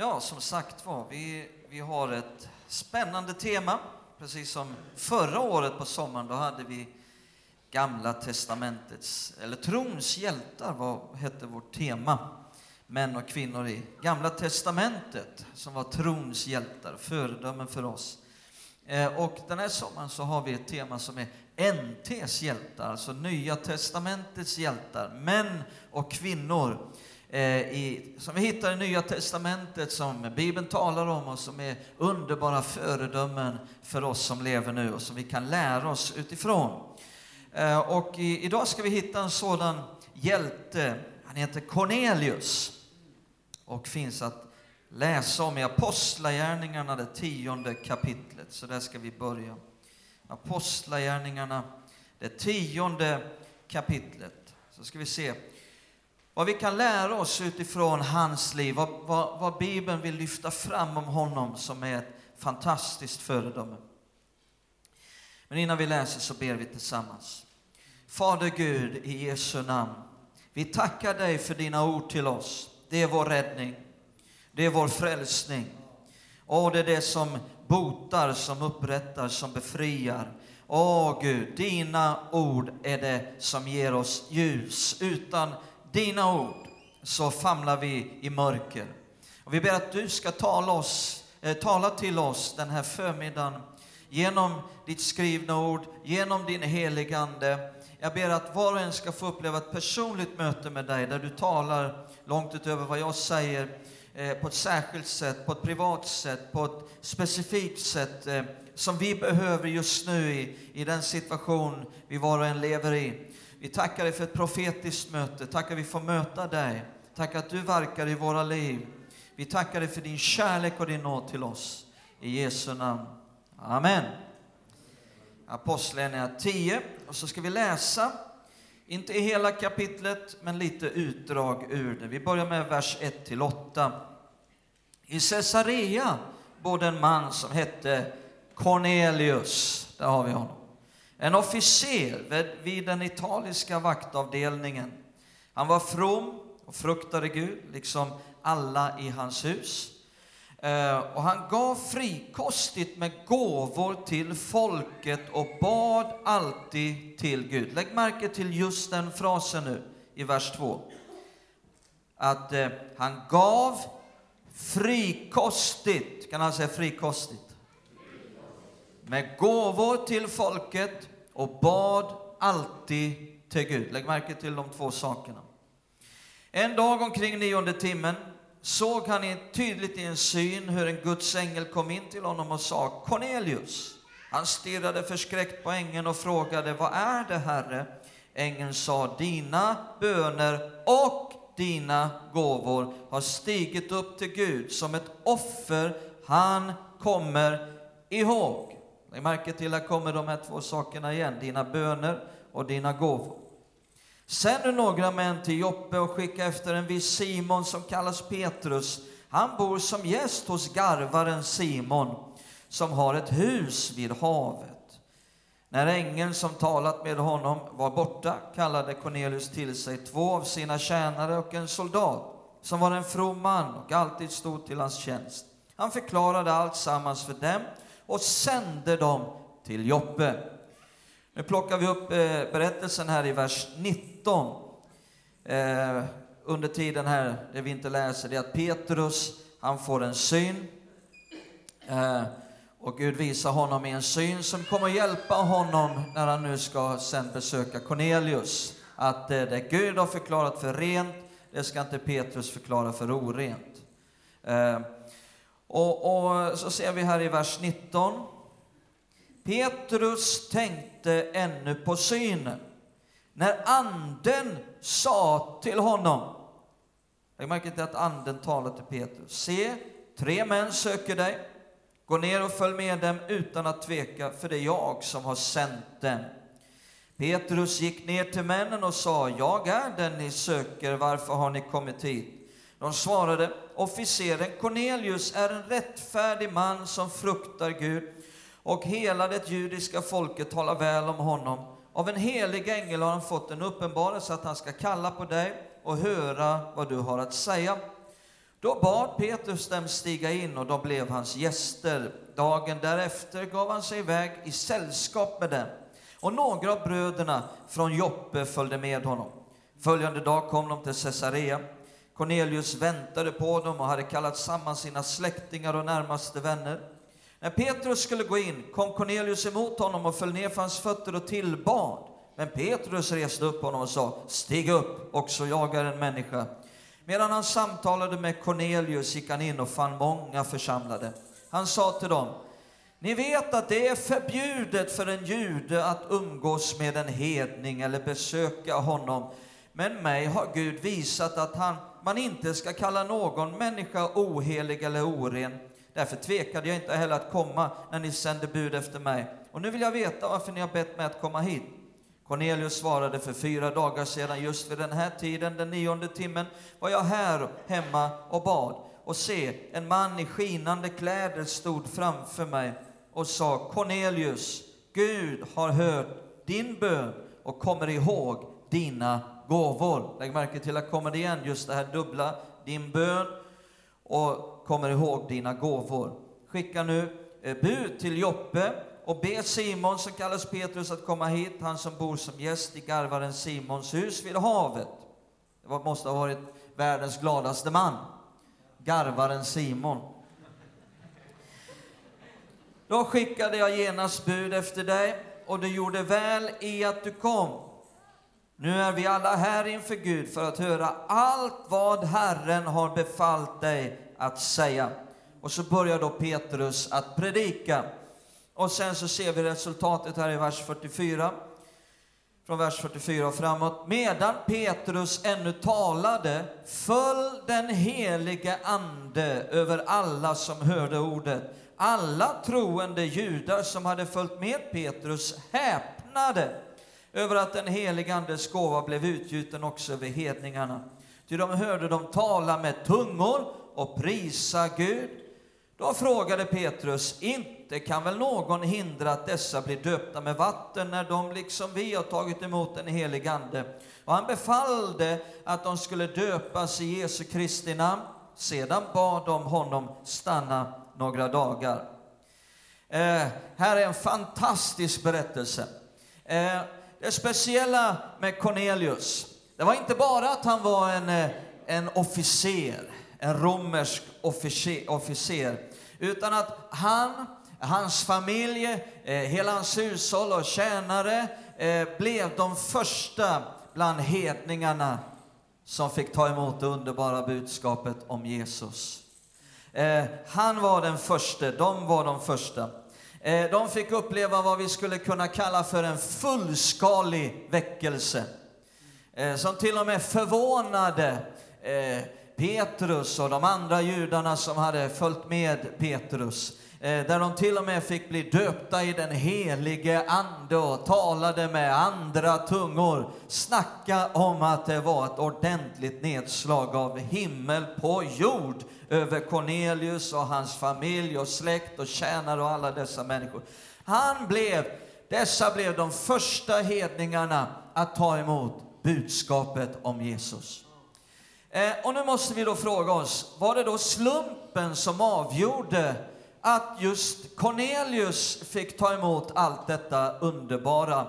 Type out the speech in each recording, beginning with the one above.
Ja, som sagt var, vi, vi har ett spännande tema. Precis som förra året på sommaren, då hade vi Gamla testamentets, eller trons hjältar, vad hette vårt tema. Män och kvinnor i Gamla testamentet, som var trons hjältar, föredömen för oss. Eh, och den här sommaren så har vi ett tema som är NTs hjältar, alltså Nya testamentets hjältar, män och kvinnor Eh, i, som vi hittar i Nya Testamentet, som Bibeln talar om och som är underbara föredömen för oss som lever nu och som vi kan lära oss utifrån. Eh, och i, idag ska vi hitta en sådan hjälte. Han heter Cornelius och finns att läsa om i Apostlagärningarna, det tionde kapitlet. Så där ska vi börja. Apostlagärningarna, det tionde kapitlet. Så ska vi se vad vi kan lära oss utifrån hans liv, vad, vad, vad Bibeln vill lyfta fram om honom som är ett fantastiskt föredöme. Men innan vi läser så ber vi tillsammans. Fader Gud, i Jesu namn. Vi tackar dig för dina ord till oss. Det är vår räddning. Det är vår frälsning. Och det är det som botar, som upprättar, som befriar. Åh Gud, dina ord är det som ger oss ljus. Utan dina ord så famlar vi i mörker. Och vi ber att du ska tala, oss, eh, tala till oss den här förmiddagen genom ditt skrivna ord, genom din heligande. Jag ber att var och en ska få uppleva ett personligt möte med dig där du talar långt utöver vad jag säger eh, på ett särskilt sätt, på ett privat sätt, på ett specifikt sätt eh, som vi behöver just nu i, i den situation vi var och en lever i. Vi tackar dig för ett profetiskt möte. Tackar vi får möta dig. Tack att du verkar i våra liv. Vi tackar dig för din kärlek och din nåd till oss. I Jesu namn. Amen. Apostlagärningarna 10. Och så ska vi läsa, inte i hela kapitlet, men lite utdrag ur det. Vi börjar med vers 1-8. I Caesarea bodde en man som hette Cornelius. Där har vi honom. En officer vid den italienska vaktavdelningen. Han var from och fruktade Gud, liksom alla i hans hus. Eh, och han gav frikostigt med gåvor till folket och bad alltid till Gud. Lägg märke till just den frasen nu i vers 2. Att eh, han gav frikostigt, kan han säga frikostigt? Med gåvor till folket och bad alltid till Gud. Lägg märke till de två sakerna. En dag omkring nionde timmen såg han tydligt i en syn hur en Guds ängel kom in till honom och sa Cornelius. Han stirrade förskräckt på ängeln och frågade Vad är det, Herre? Ängeln sa Dina böner och dina gåvor har stigit upp till Gud som ett offer han kommer ihåg. Lägg märke till, här kommer de här två sakerna igen, dina böner och dina gåvor. Sänd nu några män till Joppe och skicka efter en viss Simon som kallas Petrus. Han bor som gäst hos garvaren Simon, som har ett hus vid havet. När ängeln som talat med honom var borta kallade Cornelius till sig två av sina tjänare och en soldat, som var en from man och alltid stod till hans tjänst. Han förklarade allt sammans för dem och sände dem till Joppe. Nu plockar vi upp eh, berättelsen här i vers 19. Eh, under tiden här, det vi inte läser, det är att Petrus, han får en syn. Eh, och Gud visar honom i en syn som kommer att hjälpa honom när han nu ska sen besöka Cornelius. Att det Gud har förklarat för rent, det ska inte Petrus förklara för orent. Och, och, så ser vi här i vers 19. Petrus tänkte ännu på synen när anden sa till honom. Lägg märke till att anden talar till Petrus. Se, tre män söker dig. Gå ner och följ med dem utan att tveka, för det är jag som har sänt dem. Petrus gick ner till männen och sa, jag är den ni söker, varför har ni kommit hit? De svarade, officeren Cornelius är en rättfärdig man som fruktar Gud och hela det judiska folket talar väl om honom. Av en helig ängel har han fått en uppenbarelse att han ska kalla på dig och höra vad du har att säga. Då bad Petrus dem stiga in och de blev hans gäster. Dagen därefter gav han sig iväg i sällskap med dem. Och några av bröderna från Joppe följde med honom. Följande dag kom de till Caesarea. Cornelius väntade på dem och hade kallat samman sina släktingar och närmaste vänner. När Petrus skulle gå in kom Cornelius emot honom och föll ner för hans fötter och tillbad. Men Petrus reste upp honom och sa, stig upp, också jag är en människa. Medan han samtalade med Cornelius gick han in och fann många församlade. Han sa till dem, ni vet att det är förbjudet för en jude att umgås med en hedning eller besöka honom. Men mig har Gud visat att han, man inte ska kalla någon människa ohelig eller oren. Därför tvekade jag inte heller att komma när ni sände bud efter mig. Och nu vill jag veta varför ni har bett mig att komma hit. Cornelius svarade för fyra dagar sedan, just vid den här tiden, den nionde timmen, var jag här hemma och bad. Och se, en man i skinande kläder stod framför mig och sa Cornelius, Gud har hört din bön och kommer ihåg dina gåvor. Lägg märke till att kommer det igen, just det här dubbla, din bön och kommer ihåg dina gåvor. Skicka nu eh, bud till Joppe och be Simon, som kallas Petrus, att komma hit, han som bor som gäst i garvaren Simons hus vid havet. Det måste ha varit världens gladaste man, garvaren Simon. Då skickade jag genast bud efter dig, och du gjorde väl i att du kom. Nu är vi alla här inför Gud för att höra allt vad Herren har befallt dig att säga. Och så börjar då Petrus att predika. Och sen så ser vi resultatet här i vers 44. Från vers 44 och framåt. Medan Petrus ännu talade föll den helige Ande över alla som hörde ordet. Alla troende judar som hade följt med Petrus häpnade över att den helige Andes gåva blev utgjuten också över hedningarna. Ty de hörde dem tala med tungor och prisa Gud. Då frågade Petrus, inte kan väl någon hindra att dessa blir döpta med vatten när de liksom vi har tagit emot den helige Ande? Och han befallde att de skulle döpas i Jesu Kristi namn. Sedan bad de honom stanna några dagar. Eh, här är en fantastisk berättelse. Eh, det speciella med Cornelius, det var inte bara att han var en, eh, en officer, en romersk officer, officer utan att han, hans familj, eh, hela hans hushåll och tjänare eh, blev de första bland hedningarna som fick ta emot det underbara budskapet om Jesus. Eh, han var den första, de var de första. Eh, de fick uppleva vad vi skulle kunna kalla för en fullskalig väckelse. Eh, som till och med förvånade eh, Petrus och de andra judarna som hade följt med Petrus. Eh, där de till och med fick bli döpta i den helige Ande och talade med andra tungor. Snacka om att det var ett ordentligt nedslag av himmel på jord över Cornelius och hans familj och släkt och tjänare och alla dessa människor. Han blev, dessa blev de första hedningarna att ta emot budskapet om Jesus. Eh, och nu måste vi då fråga oss, var det då slumpen som avgjorde att just Cornelius fick ta emot allt detta underbara?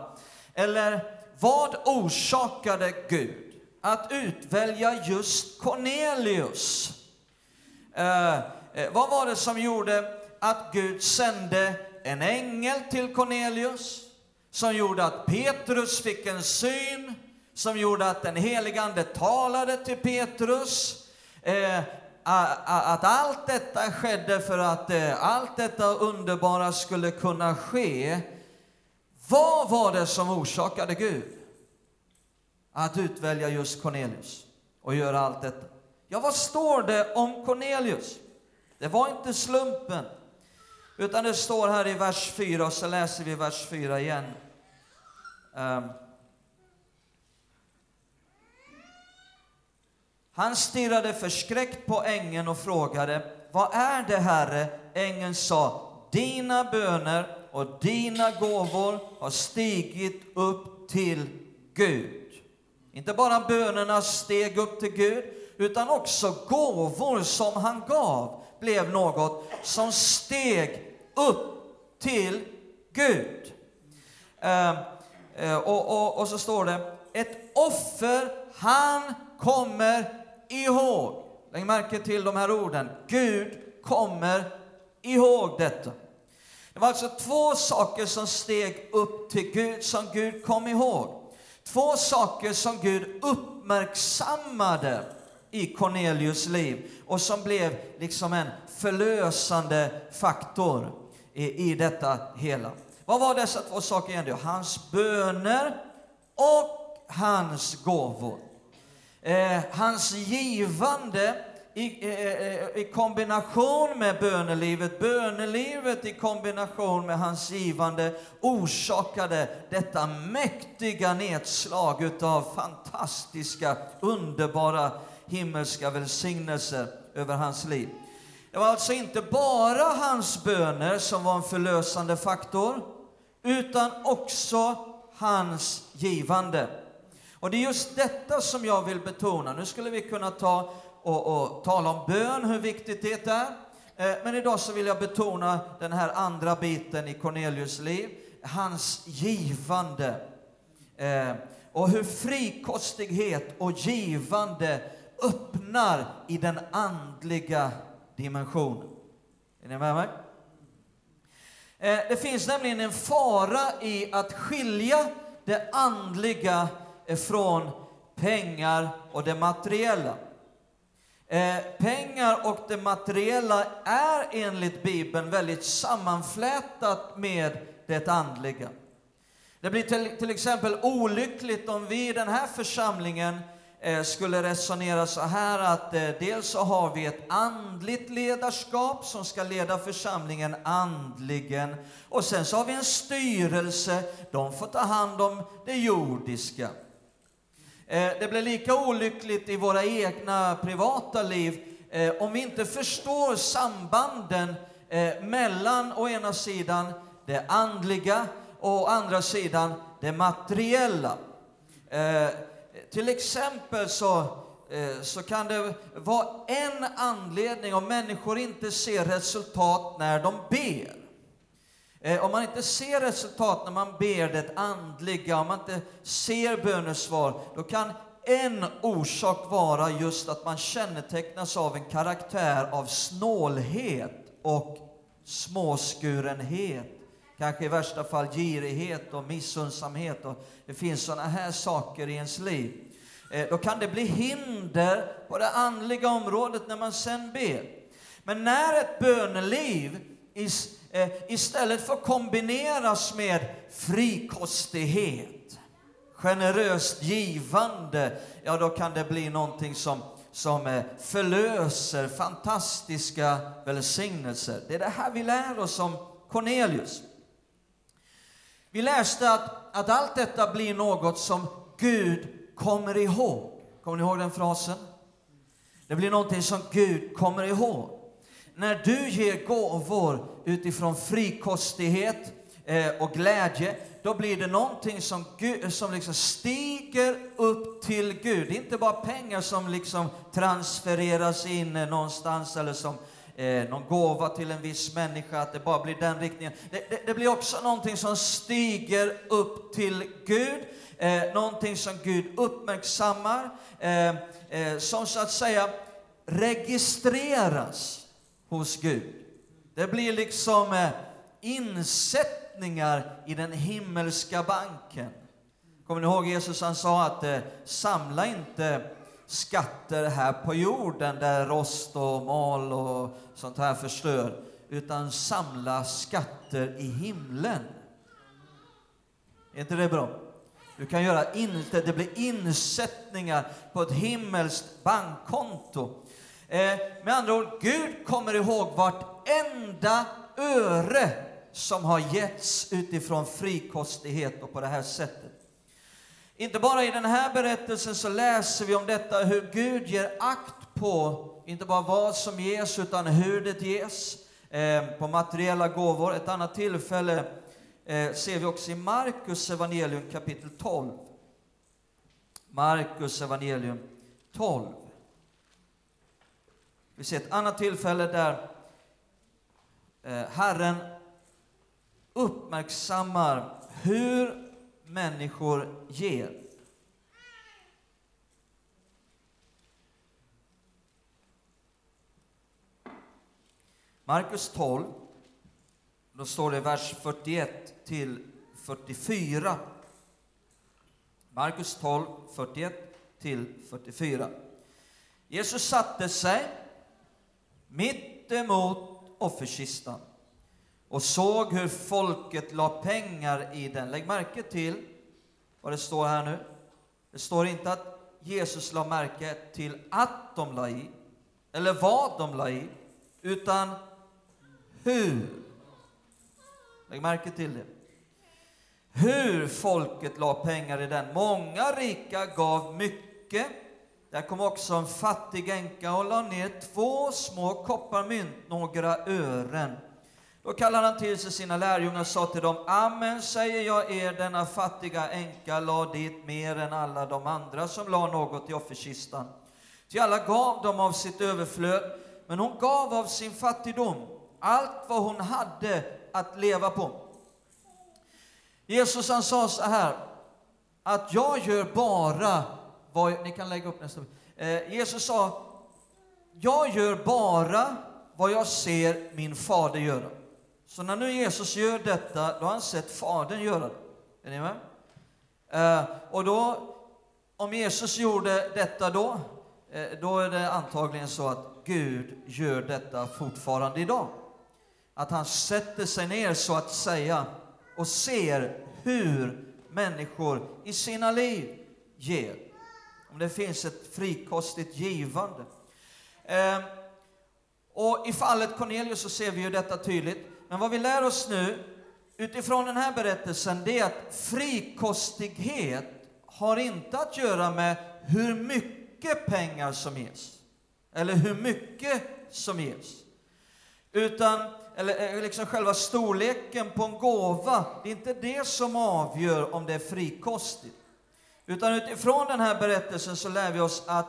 Eller vad orsakade Gud att utvälja just Cornelius eh, eh, vad var det som gjorde att Gud sände en ängel till Cornelius, som gjorde att Petrus fick en syn, som gjorde att den helige Ande talade till Petrus, eh, att allt detta skedde för att eh, allt detta underbara skulle kunna ske. Vad var det som orsakade Gud att utvälja just Cornelius och göra allt detta? Ja, vad står det om Cornelius? Det var inte slumpen, utan det står här i vers 4, och så läser vi vers 4 igen. Um. Han stirrade förskräckt på ängeln och frågade, vad är det, Herre? Ängeln sa, dina böner och dina gåvor har stigit upp till Gud. Inte bara bönerna steg upp till Gud, utan också gåvor som han gav blev något som steg upp till Gud. Eh, eh, och, och, och så står det, ett offer han kommer ihåg. Lägg märke till de här orden. Gud kommer ihåg detta. Det var alltså två saker som steg upp till Gud, som Gud kom ihåg. Två saker som Gud uppmärksammade i Cornelius liv och som blev liksom en förlösande faktor i, i detta hela. Vad var dessa två saker igen? Hans böner och hans gåvor. Eh, hans givande i, eh, eh, eh, i, kombination med bönelivet, bönelivet i kombination med hans givande orsakade detta mäktiga nedslag utav fantastiska, underbara himmelska välsignelser över hans liv. Det var alltså inte bara hans böner som var en förlösande faktor, utan också hans givande. Och det är just detta som jag vill betona. Nu skulle vi kunna ta och, och tala om bön, hur viktigt det är. Eh, men idag så vill jag betona den här andra biten i Cornelius liv, hans givande. Eh, och hur frikostighet och givande öppnar i den andliga dimensionen. Är ni med mig? Eh, det finns nämligen en fara i att skilja det andliga från pengar och det materiella. Eh, pengar och det materiella är enligt Bibeln väldigt sammanflätat med det andliga. Det blir till, till exempel olyckligt om vi i den här församlingen eh, skulle resonera så här att eh, dels så har vi ett andligt ledarskap som ska leda församlingen andligen och sen så har vi en styrelse, de får ta hand om det jordiska. Eh, det blir lika olyckligt i våra egna privata liv eh, om vi inte förstår sambanden eh, mellan å ena sidan det andliga och å andra sidan det materiella. Till exempel så, så kan det vara en anledning om människor inte ser resultat när de ber. Eh, om man inte ser resultat när man ber det andliga, om man inte ser bönesvar, då kan en orsak vara just att man kännetecknas av en karaktär av snålhet och småskurenhet. Kanske i värsta fall girighet och missundsamhet. Och det finns sådana här saker i ens liv. Eh, då kan det bli hinder på det andliga området när man sen ber. Men när ett böneliv Eh, istället får kombineras med frikostighet, generöst givande, ja då kan det bli någonting som, som eh, förlöser fantastiska välsignelser. Det är det här vi lär oss om Cornelius. Vi läste att, att allt detta blir något som Gud kommer ihåg. Kommer ni ihåg den frasen? Det blir någonting som Gud kommer ihåg när du ger gåvor utifrån frikostighet eh, och glädje, då blir det någonting som, Gud, som liksom stiger upp till Gud. Det är inte bara pengar som liksom transfereras in eh, någonstans eller som eh, någon gåva till en viss människa, att det bara blir den riktningen. Det, det, det blir också någonting som stiger upp till Gud, eh, någonting som Gud uppmärksammar, eh, eh, som så att säga registreras hos Gud. Det blir liksom eh, insättningar i den himmelska banken. Kommer ni ihåg Jesus han sa att eh, samla inte skatter här på jorden där rost och mal och sånt här förstör, utan samla skatter i himlen. Är inte det bra? Du kan göra in, det blir insättningar på ett himmelskt bankkonto. Eh, med andra ord, Gud kommer ihåg vartenda öre som har getts utifrån frikostighet och på det här sättet. Inte bara i den här berättelsen så läser vi om detta, hur Gud ger akt på, inte bara vad som ges, utan hur det ges, eh, på materiella gåvor. Ett annat tillfälle eh, ser vi också i Markus evangelium kapitel 12. Markus evangelium 12. Vi ser ett annat tillfälle där eh, Herren uppmärksammar hur människor ger. Markus 12, då står det i vers 41 till 44. Markus 12, 41 till 44. Jesus satte sig mitt emot offerkistan och såg hur folket la pengar i den. Lägg märke till vad det står här nu. Det står inte att Jesus la märke till att de la i, eller vad de la i, utan hur. Lägg märke till det. Hur folket la pengar i den. Många rika gav mycket. Där kom också en fattig änka och la ner två små kopparmynt, några ören. Då kallade han till sig sina lärjungar och sa till dem, Amen säger jag er, denna fattiga änka la dit mer än alla de andra som la något i offerkistan. Ty alla gav dem av sitt överflöd, men hon gav av sin fattigdom allt vad hon hade att leva på. Jesus han sa så här, att jag gör bara vad... Ni kan lägga upp nästa eh, Jesus sa, jag gör bara vad jag ser min fader göra. Så när nu Jesus gör detta, då har han sett Fadern göra det. Är ni med? Eh, och då, om Jesus gjorde detta då, eh, då är det antagligen så att Gud gör detta fortfarande idag. Att han sätter sig ner så att säga och ser hur människor i sina liv ger. Om det finns ett frikostigt givande. Eh, och i fallet Cornelius så ser vi ju detta tydligt. Men vad vi lär oss nu utifrån den här berättelsen, det är att frikostighet har inte att göra med hur mycket pengar som ges, eller hur mycket som ges. Utan, eller liksom själva storleken på en gåva, det är inte det som avgör om det är frikostigt. Utan utifrån den här berättelsen så lär vi oss att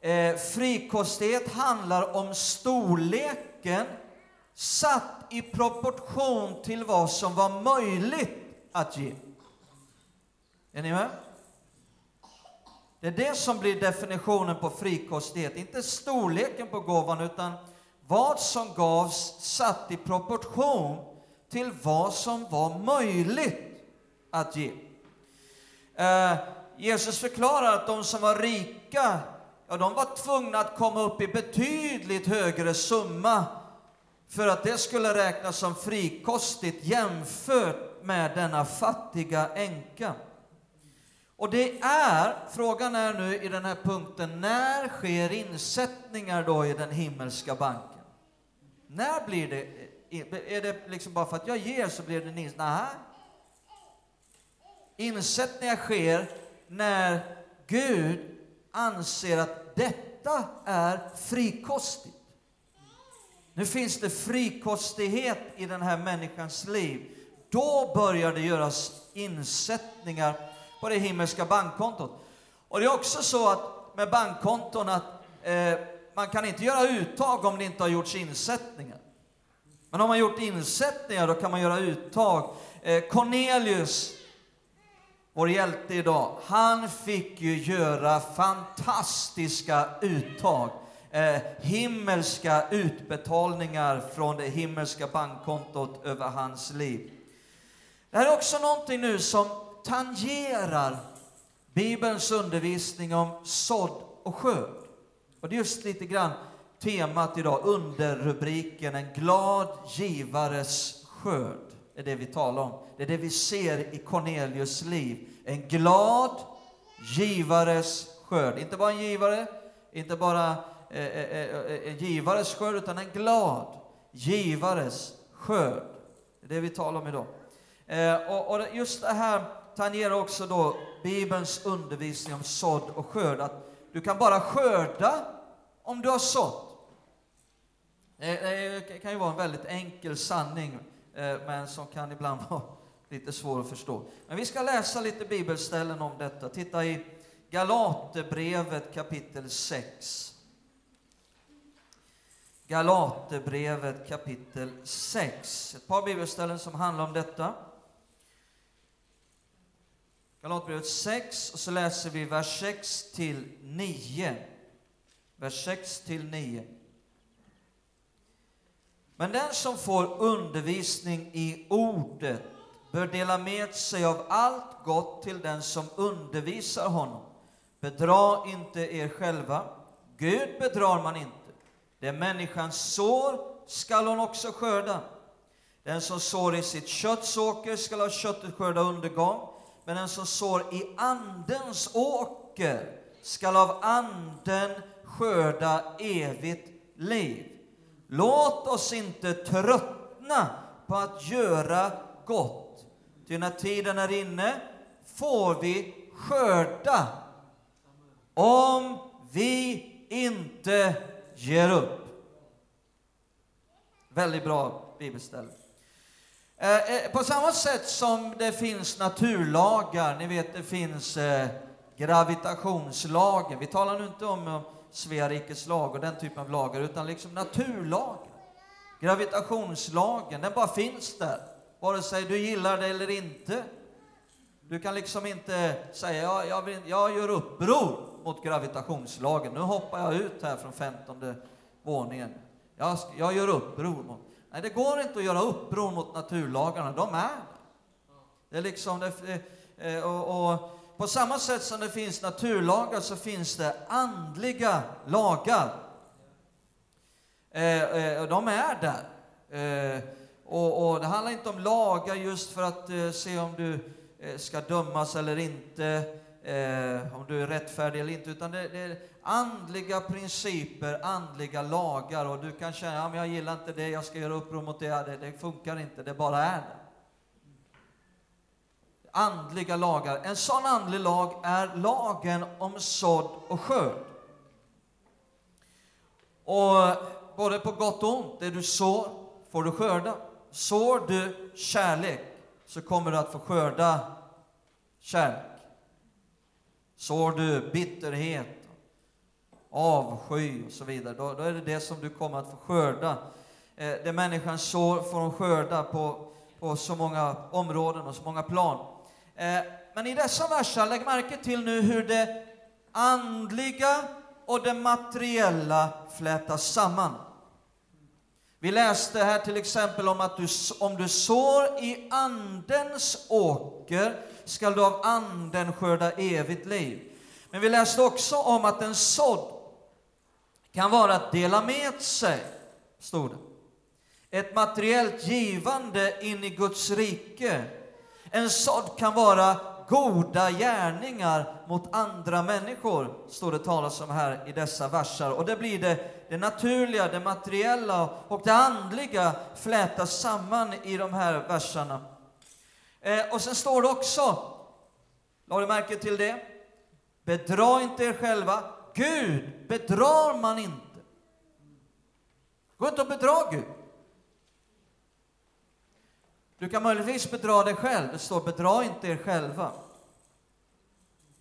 eh, frikostighet handlar om storleken satt i proportion till vad som var möjligt att ge. Är ni med? Det är det som blir definitionen på frikostighet, inte storleken på gåvan, utan vad som gavs satt i proportion till vad som var möjligt att ge. Eh, Jesus förklarar att de som var rika, ja, de var tvungna att komma upp i betydligt högre summa för att det skulle räknas som frikostigt jämfört med denna fattiga änka. Och det är, frågan är nu i den här punkten, när sker insättningar då i den himmelska banken? När blir det, är det liksom bara för att jag ger så blir det insättning? Nej. Insättningar sker när Gud anser att detta är frikostigt. Nu finns det frikostighet i den här människans liv. Då börjar det göras insättningar på det himmelska bankkontot. Och det är också så att med bankkonton att eh, man kan inte göra uttag om det inte har gjorts insättningar. Men om man gjort insättningar då kan man göra uttag. Eh, Cornelius, vår hjälte idag, han fick ju göra fantastiska uttag eh, himmelska utbetalningar från det himmelska bankkontot över hans liv. Det här är också någonting nu som tangerar Bibelns undervisning om sådd och skörd. Och det är just lite grann temat idag, under rubriken En glad givares skörd. Det är det vi talar om. Det är det vi ser i Cornelius liv. En glad givares skörd. Inte bara en givare, inte bara Eh, eh, eh, eh en givares skörd, utan en glad givares skörd. Det är det vi talar om idag. Eh, och just det här tangerar också då Bibelns undervisning om sådd och skörd, att du kan bara skörda om du har sått. Eh, det kan ju vara en väldigt enkel sanning, Eh, men som kan ibland vara lite svår att förstå. Men vi ska läsa lite bibelställen om detta. Titta i Galaterbrevet kapitel 6. Galaterbrevet kapitel 6. Ett par bibelställen som handlar om detta. Galaterbrevet 6, och så läser vi vers 6 till 9. Vers 6 till 9. Men den som får undervisning i ordet bör dela med sig av allt gott till den som undervisar honom. Bedra inte er själva. Gud bedrar man inte. Det människan sår skall hon också skörda. Den som sår i sitt kötts åker skall av köttet skörda undergång, men den som sår i Andens åker skall av Anden skörda evigt liv. Låt oss inte tröttna på att göra gott, ty när tiden är inne får vi skörda om vi inte ger upp. Väldigt bra bibelställe. Eh, eh på samma sätt som det finns naturlagar, ni vet det finns eh, gravitationslagen. Vi talar nu inte om Svea rikes lag och den typen av lagar, utan liksom naturlagen. Gravitationslagen, den bara finns där, vare sig du gillar det eller inte. Du kan liksom inte säga, ja, jag, vill, jag gör uppror mot gravitationslagen. Nu hoppar jag ut här från femtonde våningen. Jag, jag gör uppror mot... Nej, det går inte att göra uppror mot naturlagarna. De är där. Det är liksom... Det, eh, eh, och, och, på samma sätt som det finns naturlagar så finns det andliga lagar. Eh, eh, de är där. Eh, och, och, det handlar inte om lagar just för att eh, se om du eh, ska dömas eller inte eh, om du är rättfärdig eller inte, utan det, det, är andliga principer, andliga lagar och du kan känna, ja, jag gillar inte det, jag ska göra uppror mot det, det, det funkar inte, det bara är det. Andliga lagar. En sån andlig lag är lagen om sådd och skörd. Och både på gott och ont, det du sår får du skörda. Sår du kärlek så kommer du att få skörda kärlek. Sår du bitterhet, avsky och så vidare, då, då, är det det som du kommer att få skörda. Eh, det människan sår får hon skörda på, på så många områden och så många plan. Eh, men i dessa verser, lägg märke till nu hur det andliga och det materiella flätas samman. Vi läste här till exempel om att du, om du sår i Andens åker skall du av Anden skörda evigt liv. Men vi läste också om att en sådd kan vara att dela med sig, stod det. Ett materiellt givande in i Guds rike. En sådd kan vara goda gärningar mot andra människor, står det talas om här i dessa versar. Och det blir det, det naturliga, det materiella och det andliga flätas samman i de här verserna. Eh, och sen står det också, la du märke till det? Bedra inte er själva. Gud bedrar man inte. Gå inte och bedra Gud. Du kan möjligtvis bedra dig själv. Det står bedra inte er själva.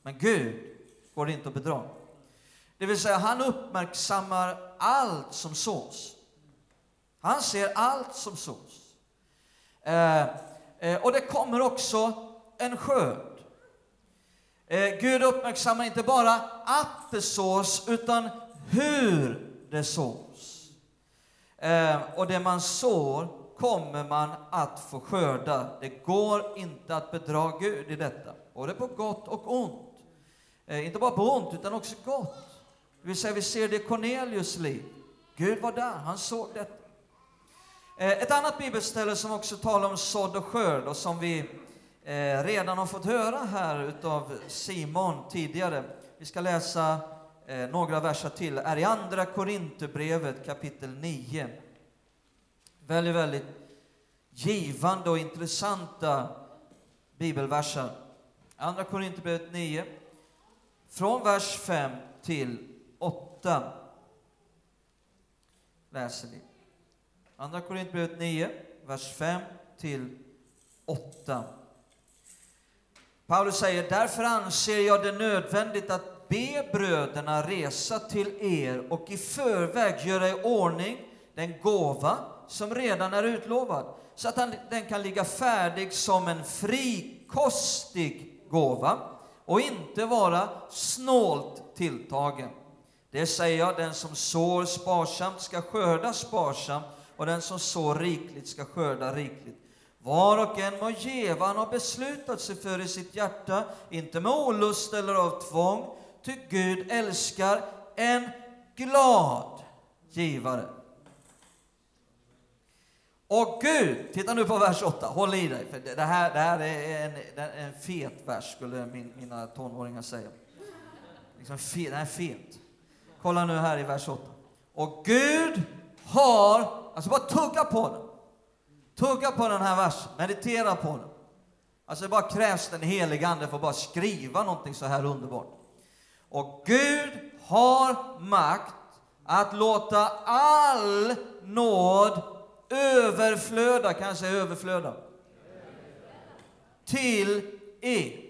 Men Gud går det inte att bedra. Det vill säga, han uppmärksammar allt som sås. Han ser allt som sås. Eh, eh, och det kommer också en skörd. Eh, Gud uppmärksammar inte bara att det sås, utan hur det sås. Eh, och det man sår kommer man att få skörda. Det går inte att bedra Gud i detta, både på gott och ont. Eh, inte bara på ont, utan också gott. Det vill säga, vi ser det i Cornelius liv. Gud var där, han såg detta. Eh, ett annat bibelställe som också talar om sådd och skörd och som vi eh, redan har fått höra här utav Simon tidigare. Vi ska läsa eh, några verser till, är i Andra Korinthierbrevet kapitel 9. Väldigt, väldigt givande och intressanta bibelverser. Andra Korinthierbrevet 9, från vers 5 till 8 läser vi. Andra Korinthierbrevet 9, vers 5 till 8. Paulus säger, därför anser jag det nödvändigt att be bröderna resa till er och i förväg göra i ordning den gåva som redan är utlovad, så att han, den kan ligga färdig som en frikostig gåva och inte vara snålt tilltagen. Det säger jag, den som sår sparsamt ska skörda sparsamt och den som sår rikligt ska skörda rikligt. Var och en må ge vad han har beslutat sig för i sitt hjärta, inte med olust eller av tvång, ty Gud älskar en glad givare. Och Gud, titta nu på vers 8, håll i dig, för det här, det här är en, en fet vers, skulle min, mina tonåringar säga. Liksom fe, den är fet. Kolla nu här i vers 8. Och Gud har, alltså bara tugga på den. Tugga på den här versen, meditera på den. Alltså det bara krävs den helige Ande för att bara skriva någonting så här underbart. Och Gud har makt att låta all nåd överflöda, kanske överflöda, till er.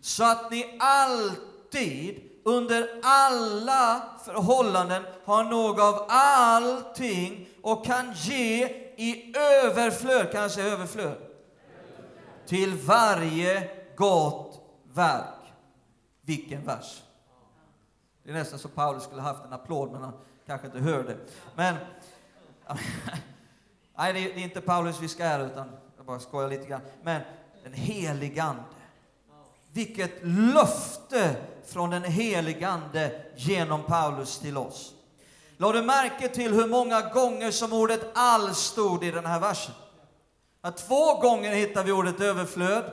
Så att ni alltid, under alla förhållanden, har något av allting och kan ge i överflöd, kanske överflöd, till varje gott verk. Vilken vers! Det är nästan så Paulus skulle haft en applåd, men han kanske inte hörde. Men Nej, det är, det är inte Paulus vi ska ära, utan jag bara skojar lite grann. Men den helige Ande. Vilket löfte från den helige Ande genom Paulus till oss. Lade du märke till hur många gånger som ordet all stod i den här versen? Att två gånger hittar vi ordet överflöd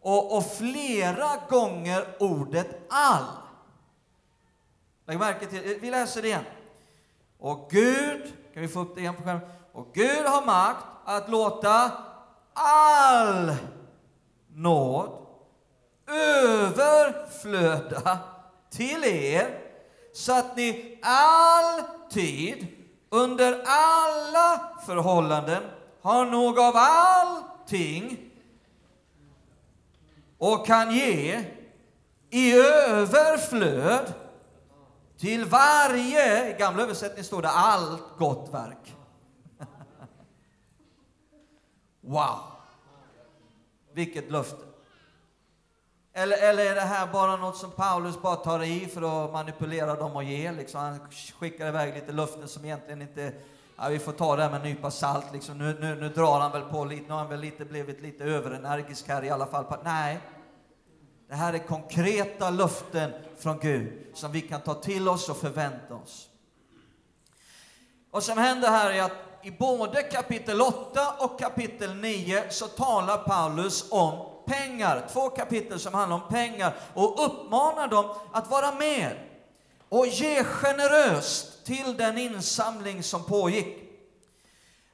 och, och flera gånger ordet all. Lägg märke till, vi läser det igen. Och Gud, kan vi få upp det igen på skärmen? Och Gud har makt att låta all nåd överflöda till er så att ni alltid, under alla förhållanden, har nog av allting och kan ge i överflöd till varje, i gamla översättning står det allt gott verk. Wow! Vilket löfte! Eller, eller är det här bara något som Paulus bara tar i för att manipulera dem och ge? Liksom, han skickar iväg lite löften som egentligen inte... Ja, vi får ta det här med en nypa salt. Liksom. Nu, nu, nu drar han väl på lite, nu har han väl lite, blivit lite överenergisk här i alla fall. Nej, det här är konkreta löften från Gud som vi kan ta till oss och förvänta oss. Vad som händer här är att i både kapitel 8 och kapitel 9 så talar Paulus om pengar. Två kapitel som handlar om pengar och uppmanar dem att vara med och ge generöst till den insamling som pågick.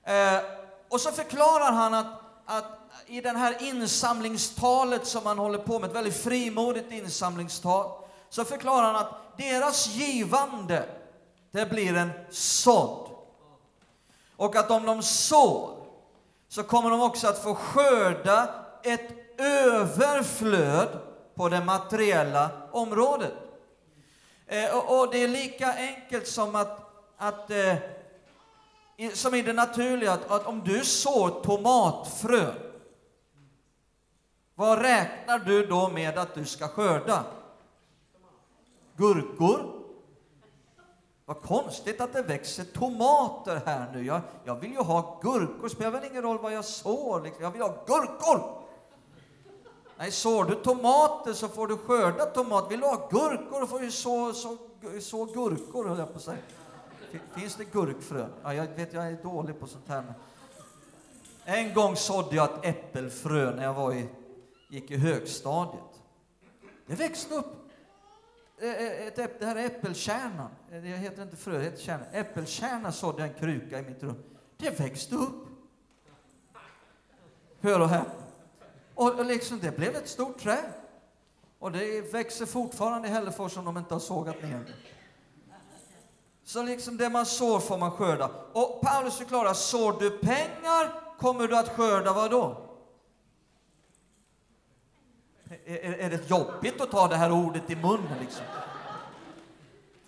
Eh, och så förklarar han att, att i det här insamlingstalet som han håller på med, ett väldigt frimodigt insamlingstal, så förklarar han att deras givande, det blir en sådd. Och att om de sår så kommer de också att få skörda ett överflöd på det materiella området. Eh, och, och, det är lika enkelt som att, att eh, som i det naturliga, att, att om du sår tomatfrön, vad räknar du då med att du ska skörda? Gurkor? Vad konstigt att det växer tomater här nu. Jag, jag vill ju ha gurkor, spelar väl ingen roll vad jag sår, liksom. jag vill ha gurkor! Nej, sår du tomater så får du skörda tomater. Vill du ha gurkor, får du så, så, så gurkor, höll jag på att säga. Finns det gurkfrön? Ja, jag vet, jag är dålig på sånt här. En gång sådde jag ett äppelfrö när jag var i, gick i högstadiet. Det växte upp Eh, ett det här är äppelkärnan. Eh, det heter inte frö, det heter kärna. Äppelkärna sådde en kruka i mitt rum. Det växte upp. Hör och häpna. Och liksom, det blev ett stort träd. Och det växer fortfarande i Hällefors om de inte har sågat ner det. Så liksom det man sår får man skörda. Och Paulus förklarar, sår du pengar kommer du att skörda vad då? Är, är det jobbigt att ta det här ordet i munnen? Liksom?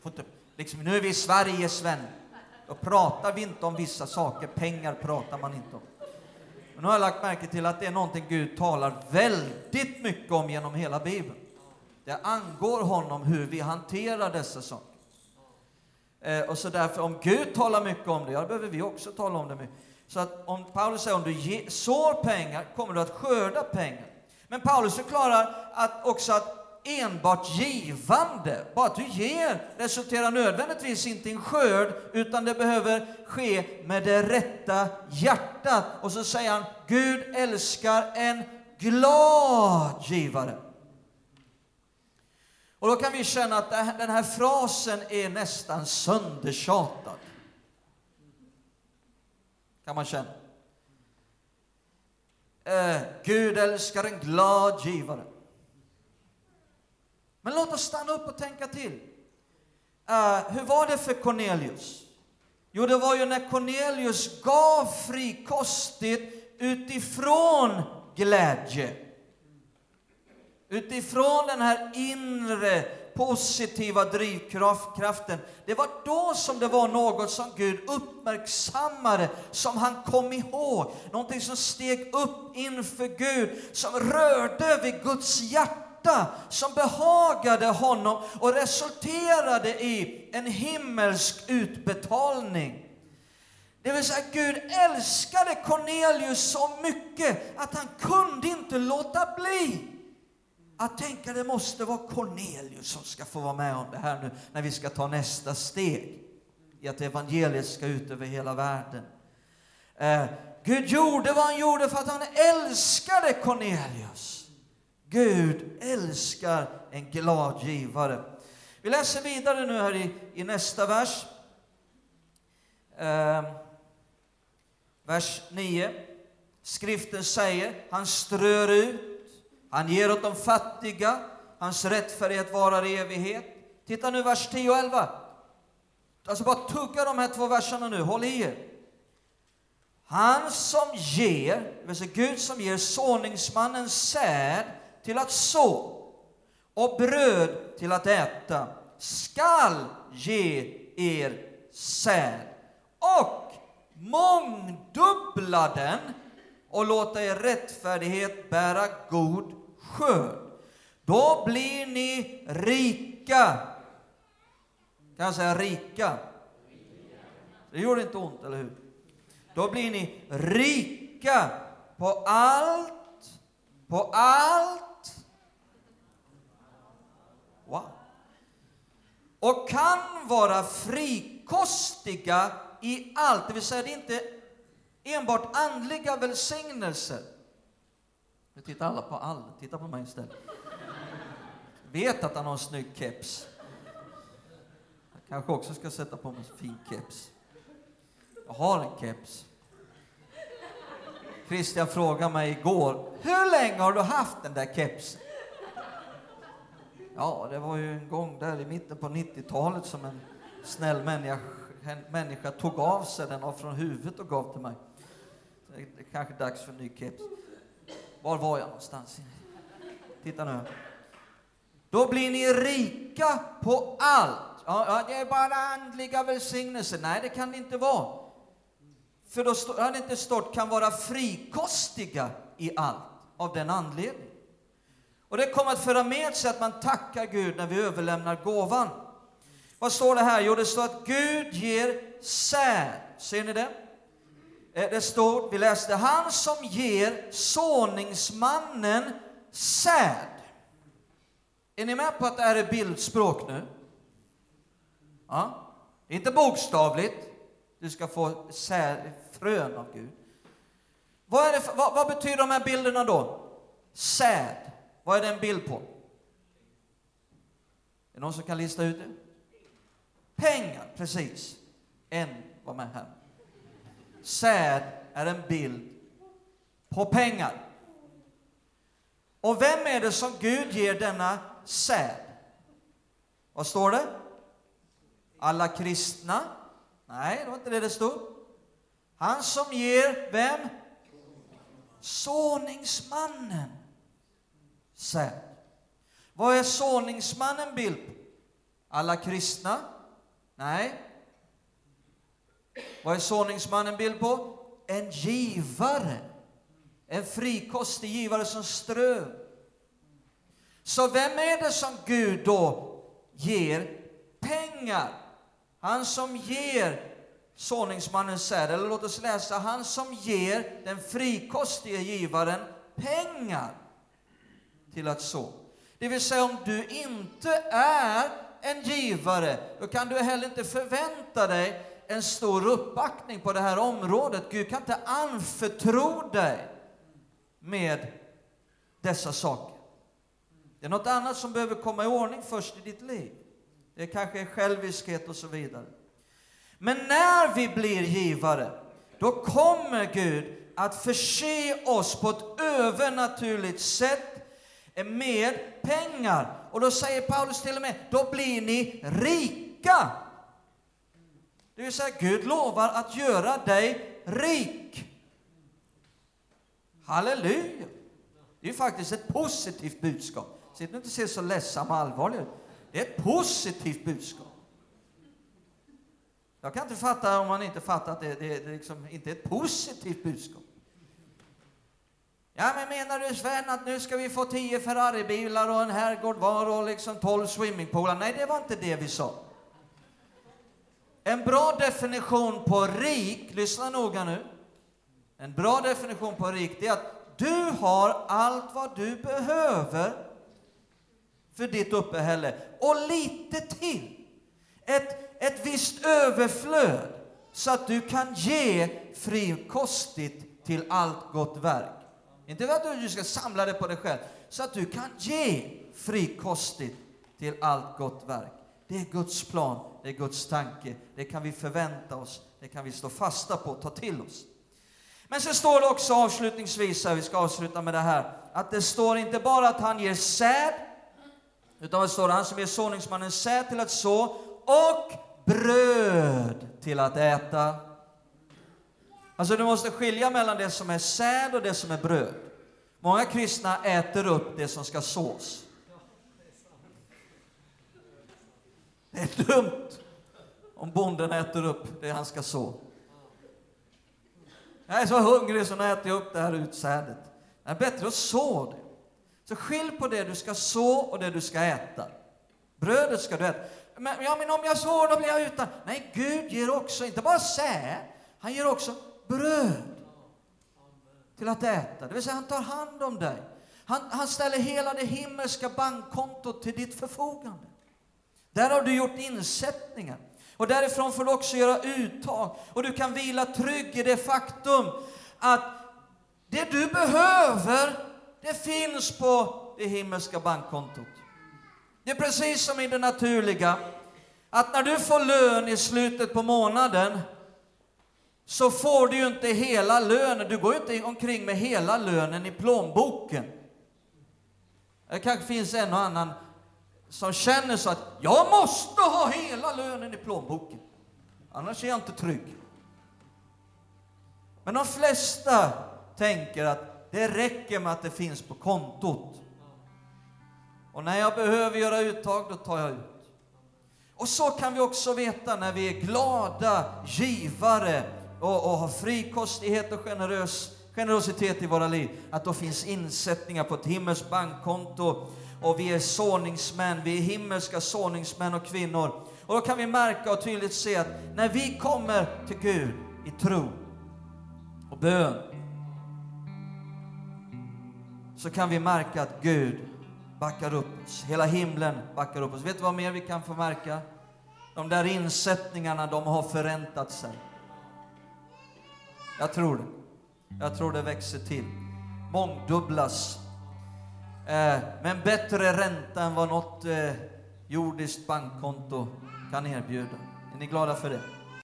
Inte, liksom, nu är vi i Sverige, Sven. Då pratar vi inte om vissa saker, pengar pratar man inte om. Men nu har jag lagt märke till att det är någonting Gud talar väldigt mycket om genom hela Bibeln. Det angår honom hur vi hanterar dessa saker. Eh, och så därför, om Gud talar mycket om det, ja, då behöver vi också tala om det mycket. Så att om Paulus säger om du ge, sår pengar kommer du att skörda pengar. Men Paulus förklarar att också att enbart givande, bara att du ger, resulterar nödvändigtvis inte i en skörd, utan det behöver ske med det rätta hjärtat. Och så säger han, Gud älskar en glad givare. Och då kan vi känna att den här frasen är nästan söndertjatad. Kan man känna. Eh, Gud älskar en glad givare. Men låt oss stanna upp och tänka till. Eh, hur var det för Cornelius? Jo, det var ju när Cornelius gav frikostigt utifrån glädje. Utifrån den här inre positiva drivkraften. Det var då som det var något som Gud uppmärksammade, som han kom ihåg. Någonting som steg upp inför Gud, som rörde vid Guds hjärta, som behagade honom och resulterade i en himmelsk utbetalning. Det vill säga, Gud älskade Cornelius så mycket att han kunde inte låta bli att tänka det måste vara Cornelius som ska få vara med om det här nu när vi ska ta nästa steg i att evangeliet ska ut över hela världen. Eh, Gud gjorde vad han gjorde för att han älskade Cornelius. Gud älskar en glad givare. Vi läser vidare nu här i, i nästa vers. Eh, vers 9. Skriften säger, han strör ut han ger åt de fattiga, hans rättfärdighet varar i evighet. Titta nu vers 10 och 11. Alltså bara tugga de här två verserna nu, håll i er. Han som ger, det vill säga Gud som ger såningsmannen säd till att så och bröd till att äta, skall ge er säd och mångdubbla den och låta er rättfärdighet bära god skörd. Då blir ni rika. Kan jag säga rika? Det gjorde inte ont, eller hur? Då blir ni rika på allt, på allt. Wow. Och kan vara frikostiga i allt, det vill säga det är inte enbart andliga välsignelser nu tittar alla på all. Titta på mig istället. Vet att han har en snygg keps. Jag kanske också ska sätta på mig en fin keps. Jag har en keps. Christian frågade mig igår, hur länge har du haft den där kepsen? Ja, det var ju en gång där i mitten på 90-talet som en snäll människa, en människa tog av sig den från huvudet och gav till mig. Det är kanske dags för en ny keps. Var var jag någonstans? Titta nu. Då blir ni rika på allt. Ja, ja, det är bara andliga välsignelser. Nej, det kan det inte vara. För då har det inte stått kan vara frikostiga i allt av den anledningen. Och det kommer att föra med sig att man tackar Gud när vi överlämnar gåvan. Vad står det här? Jo, det står att Gud ger säd. Ser ni det? Eh, det står, vi läste, han som ger såningsmannen säd. Är ni med på att det här är bildspråk nu? Ja. Inte bokstavligt. Du ska få säd, frön av Gud. Vad, är det för, vad, vad betyder de här bilderna då? Säd. Vad är det en bild på? Är det någon som kan lista ut det? Pengar, precis. En var med här. Säd är en bild på pengar. Och vem är det som Gud ger denna säd? Vad står det? Alla kristna? Nej, det var inte det det stod. Han som ger vem? Såningsmannen säd. Vad är såningsmannen bild på? Alla kristna? Nej. Vad är såningsmannen bild på? En givare. En frikostig givare som strör. Så vem är det som Gud då ger pengar? Han som ger såningsmannen säd, eller låt oss läsa, han som ger den frikostige givaren pengar till att så. Det vill säga, om du inte är en givare, då kan du heller inte förvänta dig en stor uppbackning på det här området. Gud kan inte anförtro dig med dessa saker. Det är något annat som behöver komma i ordning först i ditt liv. Det kanske är själviskhet och så vidare. Men när vi blir givare, då kommer Gud att förse oss på ett övernaturligt sätt med pengar. Och då säger Paulus till och med, då blir ni rika. Det vill säga, Gud lovar att göra dig rik. Halleluja! Det är faktiskt ett positivt budskap. Sitt nu inte se så ledsam och allvarlig ut. Det är ett positivt budskap. Jag kan inte fatta om man inte fattar att det, det, det liksom inte är ett positivt budskap. Ja, men menar du Sven att nu ska vi få tio Ferraribilar och en herrgård var och liksom tolv swimmingpoolar? Nej, det var inte det vi sa. En bra definition på rik, lyssna noga nu. En bra definition på rik, det är att du har allt vad du behöver för ditt uppehälle och lite till. Ett, ett visst överflöd så att du kan ge frikostigt till allt gott verk. Inte för att du ska samla det på dig själv, så att du kan ge frikostigt till allt gott verk. Det är Guds plan, det är Guds tanke, det kan vi förvänta oss, det kan vi stå fasta på, ta till oss. Men så står det också avslutningsvis, här, vi ska avsluta med det här, att det står inte bara att han ger säd, utan det står det? Han som ger såningsmannen säd till att så och bröd till att äta. Alltså du måste skilja mellan det som är säd och det som är bröd. Många kristna äter upp det som ska sås. Det är dumt om bonden äter upp det han ska så. Jag är så hungrig så nu äter jag upp det här utsädet. Det är bättre att så det. Så skilj på det du ska så och det du ska äta. Brödet ska du äta. Men, ja, men om jag sår då blir jag utan. Nej, Gud ger också, inte bara säd, han ger också bröd till att äta. Det vill säga, han tar hand om dig. Han, han ställer hela det himmelska bankkontot till ditt förfogande. Där har du gjort insättningar. Och därifrån får du också göra uttag. Och du kan vila trygg i det faktum att det du behöver, det finns på det himmelska bankkontot. Det är precis som i det naturliga, att när du får lön i slutet på månaden, så får du ju inte hela lönen. Du går ju inte omkring med hela lönen i plånboken. Det kanske finns en och annan som känner så att jag måste ha hela lönen i plånboken. Annars är jag inte trygg. Men de flesta tänker att det räcker med att det finns på kontot. Och när jag behöver göra uttag, då tar jag ut. Och så kan vi också veta när vi är glada givare och, och har frikostighet och generös, generositet i våra liv, att då finns insättningar på ett himmelskt bankkonto och vi är såningsmän, vi är himmelska såningsmän och kvinnor. Och då kan vi märka och tydligt se att när vi kommer till Gud i tro och bön, så kan vi märka att Gud backar upp oss. Hela himlen backar upp oss. Vet du vad mer vi kan få märka? De där insättningarna, de har förräntat sig. Jag tror det. Jag tror det växer till. Mångdubblas. Eh, Med en bättre ränta än vad något eh, jordiskt bankkonto kan erbjuda. Är ni glada för det?